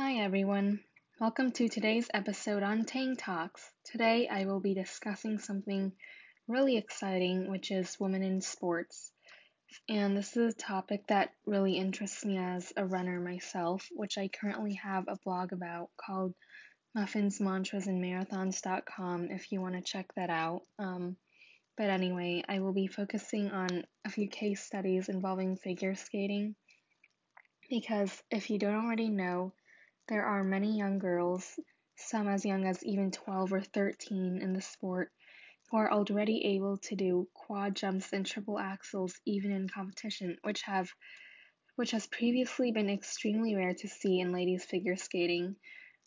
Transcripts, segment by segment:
Hi everyone. Welcome to today's episode on Tang Talks. Today I will be discussing something really exciting, which is women in sports. And this is a topic that really interests me as a runner myself, which I currently have a blog about called Muffins, Mantras, and Marathons.com if you want to check that out. Um, but anyway, I will be focusing on a few case studies involving figure skating because if you don't already know, there are many young girls, some as young as even 12 or 13 in the sport, who are already able to do quad jumps and triple axels even in competition, which have which has previously been extremely rare to see in ladies figure skating,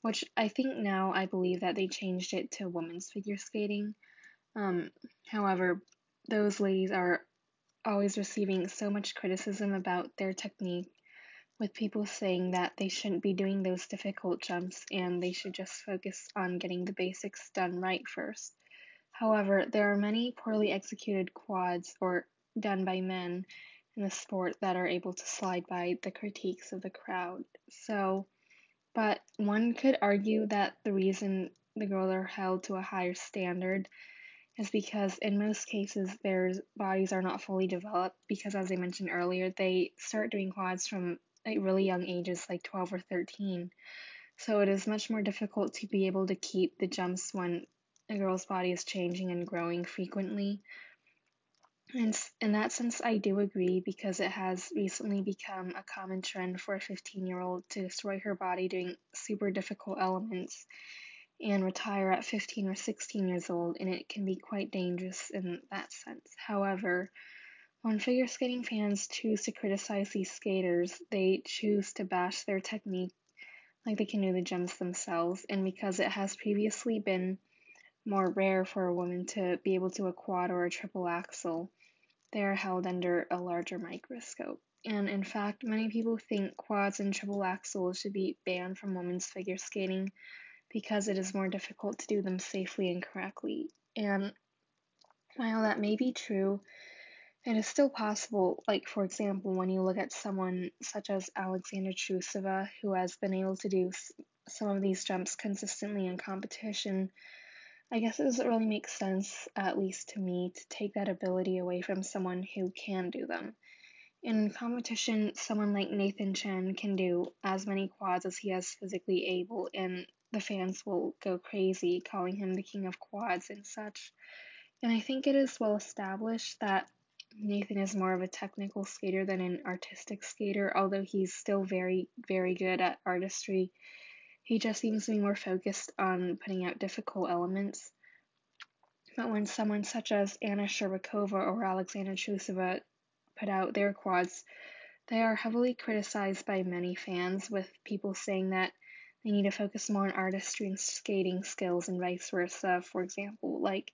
which I think now I believe that they changed it to women's figure skating. Um, however, those ladies are always receiving so much criticism about their technique with people saying that they shouldn't be doing those difficult jumps and they should just focus on getting the basics done right first. However, there are many poorly executed quads or done by men in the sport that are able to slide by the critiques of the crowd. So, but one could argue that the reason the girls are held to a higher standard is because in most cases their bodies are not fully developed because as I mentioned earlier, they start doing quads from at really young ages, like 12 or 13. So it is much more difficult to be able to keep the jumps when a girl's body is changing and growing frequently. And in that sense, I do agree because it has recently become a common trend for a 15 year old to destroy her body doing super difficult elements and retire at 15 or 16 years old, and it can be quite dangerous in that sense. However, when figure skating fans choose to criticize these skaters, they choose to bash their technique like they can do the jumps themselves, and because it has previously been more rare for a woman to be able to a quad or a triple axel, they are held under a larger microscope. And in fact, many people think quads and triple axels should be banned from women's figure skating because it is more difficult to do them safely and correctly. And while that may be true, it is still possible, like for example, when you look at someone such as Alexandra Trusova, who has been able to do some of these jumps consistently in competition, I guess it doesn't really make sense, at least to me, to take that ability away from someone who can do them. In competition, someone like Nathan Chen can do as many quads as he is physically able, and the fans will go crazy calling him the king of quads and such. And I think it is well established that Nathan is more of a technical skater than an artistic skater, although he's still very, very good at artistry. He just seems to be more focused on putting out difficult elements. But when someone such as Anna Shcherbakova or Alexandra Trusova put out their quads, they are heavily criticized by many fans, with people saying that they need to focus more on artistry and skating skills and vice versa. For example, like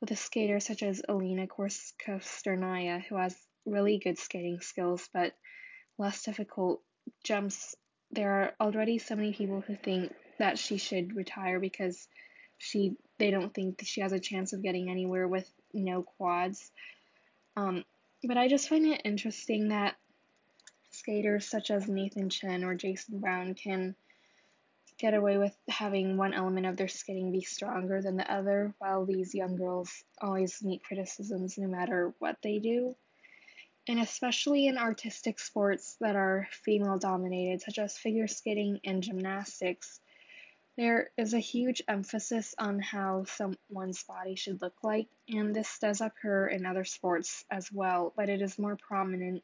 with a skater such as Elena Kostornaia, who has really good skating skills but less difficult jumps. There are already so many people who think that she should retire because she they don't think that she has a chance of getting anywhere with no quads. Um, but I just find it interesting that skaters such as Nathan Chen or Jason Brown can get away with having one element of their skating be stronger than the other, while these young girls always meet criticisms no matter what they do. And especially in artistic sports that are female dominated, such as figure skating and gymnastics, there is a huge emphasis on how someone's body should look like, and this does occur in other sports as well, but it is more prominent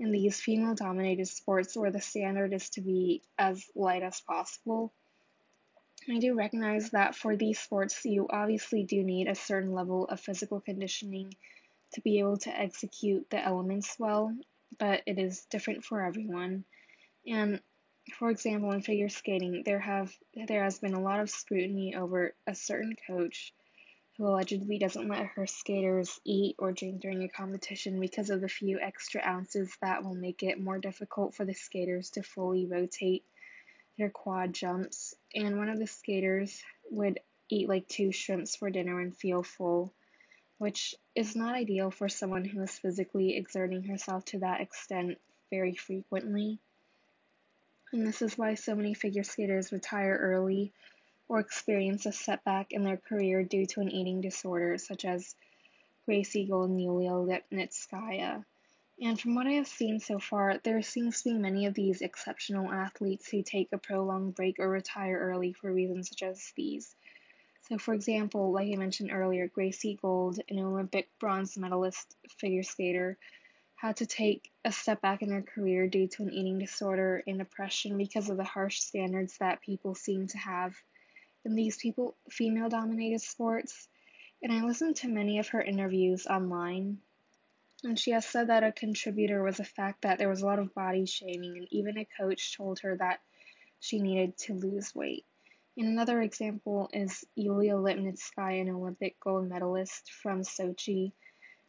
in these female dominated sports where the standard is to be as light as possible. I do recognize that for these sports, you obviously do need a certain level of physical conditioning to be able to execute the elements well, but it is different for everyone. And for example, in figure skating, there have there has been a lot of scrutiny over a certain coach who allegedly doesn't let her skaters eat or drink during a competition because of the few extra ounces that will make it more difficult for the skaters to fully rotate their quad jumps. And one of the skaters would eat like two shrimps for dinner and feel full, which is not ideal for someone who is physically exerting herself to that extent very frequently. And this is why so many figure skaters retire early or experience a setback in their career due to an eating disorder, such as Gracie Gold and Yulia Lipnitskaya. And from what I have seen so far, there seems to be many of these exceptional athletes who take a prolonged break or retire early for reasons such as these. So, for example, like I mentioned earlier, Gracie Gold, an Olympic bronze medalist figure skater, had to take a step back in her career due to an eating disorder and depression because of the harsh standards that people seem to have in these people female dominated sports. And I listened to many of her interviews online and she has said that a contributor was the fact that there was a lot of body shaming, and even a coach told her that she needed to lose weight. And another example is Yulia Lipnitskaya, an Olympic gold medalist from Sochi,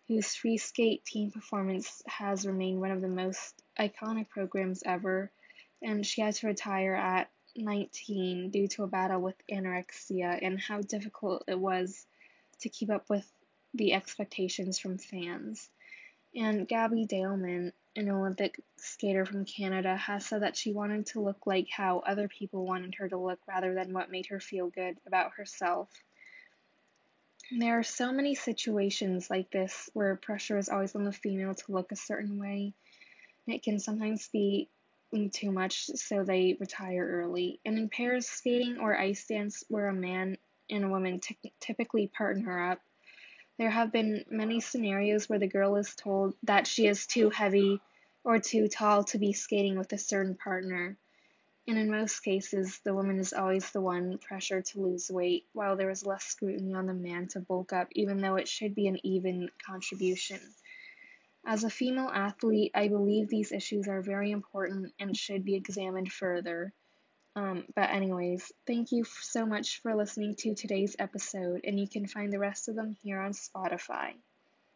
whose free skate team performance has remained one of the most iconic programs ever, and she had to retire at 19 due to a battle with anorexia and how difficult it was to keep up with the expectations from fans. And Gabby Daleman, an Olympic skater from Canada, has said that she wanted to look like how other people wanted her to look rather than what made her feel good about herself. And there are so many situations like this where pressure is always on the female to look a certain way. It can sometimes be too much, so they retire early. And in pairs skating or ice dance, where a man and a woman t- typically partner up, there have been many scenarios where the girl is told that she is too heavy or too tall to be skating with a certain partner. And in most cases, the woman is always the one pressured to lose weight, while there is less scrutiny on the man to bulk up, even though it should be an even contribution. As a female athlete, I believe these issues are very important and should be examined further. Um, but, anyways, thank you so much for listening to today's episode, and you can find the rest of them here on Spotify.